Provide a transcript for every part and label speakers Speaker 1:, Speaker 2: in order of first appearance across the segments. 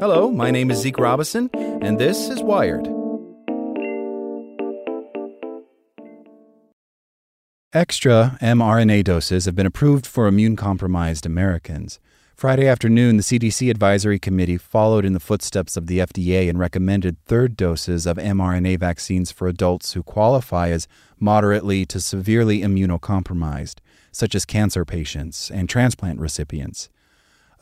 Speaker 1: Hello, my name is Zeke Robison, and this is Wired.
Speaker 2: Extra mRNA doses have been approved for immune compromised Americans. Friday afternoon, the CDC Advisory Committee followed in the footsteps of the FDA and recommended third doses of mRNA vaccines for adults who qualify as moderately to severely immunocompromised, such as cancer patients and transplant recipients.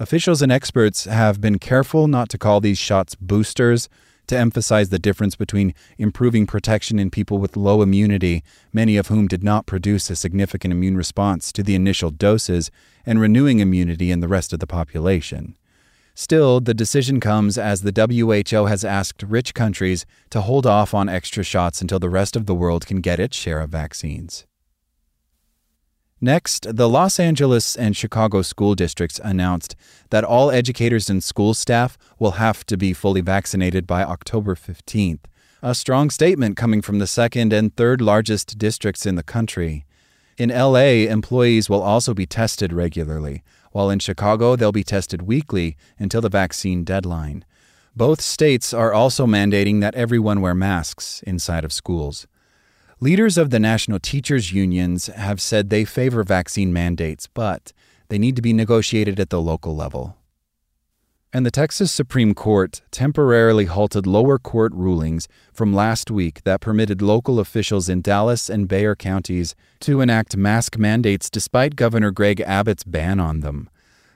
Speaker 2: Officials and experts have been careful not to call these shots boosters to emphasize the difference between improving protection in people with low immunity, many of whom did not produce a significant immune response to the initial doses, and renewing immunity in the rest of the population. Still, the decision comes as the WHO has asked rich countries to hold off on extra shots until the rest of the world can get its share of vaccines. Next, the Los Angeles and Chicago school districts announced that all educators and school staff will have to be fully vaccinated by October 15th. A strong statement coming from the second and third largest districts in the country. In LA, employees will also be tested regularly, while in Chicago, they'll be tested weekly until the vaccine deadline. Both states are also mandating that everyone wear masks inside of schools. Leaders of the national teachers' unions have said they favor vaccine mandates, but they need to be negotiated at the local level. And the Texas Supreme Court temporarily halted lower court rulings from last week that permitted local officials in Dallas and Bexar counties to enact mask mandates despite Governor Greg Abbott's ban on them.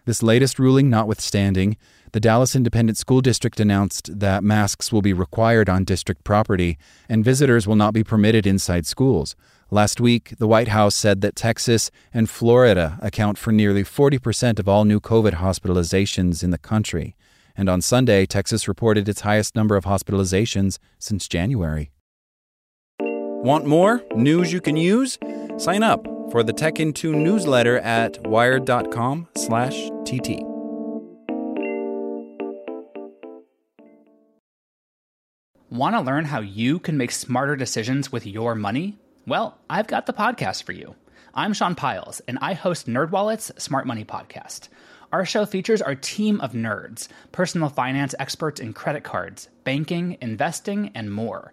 Speaker 2: This latest ruling notwithstanding, the Dallas Independent School District announced that masks will be required on district property and visitors will not be permitted inside schools. Last week, the White House said that Texas and Florida account for nearly 40% of all new COVID hospitalizations in the country. And on Sunday, Texas reported its highest number of hospitalizations since January.
Speaker 1: Want more news you can use? Sign up for the Tech in Two newsletter at wired.com/tt.
Speaker 3: Want to learn how you can make smarter decisions with your money? Well, I've got the podcast for you. I'm Sean Pyles, and I host NerdWallet's Smart Money Podcast. Our show features our team of nerds, personal finance experts in credit cards, banking, investing, and more.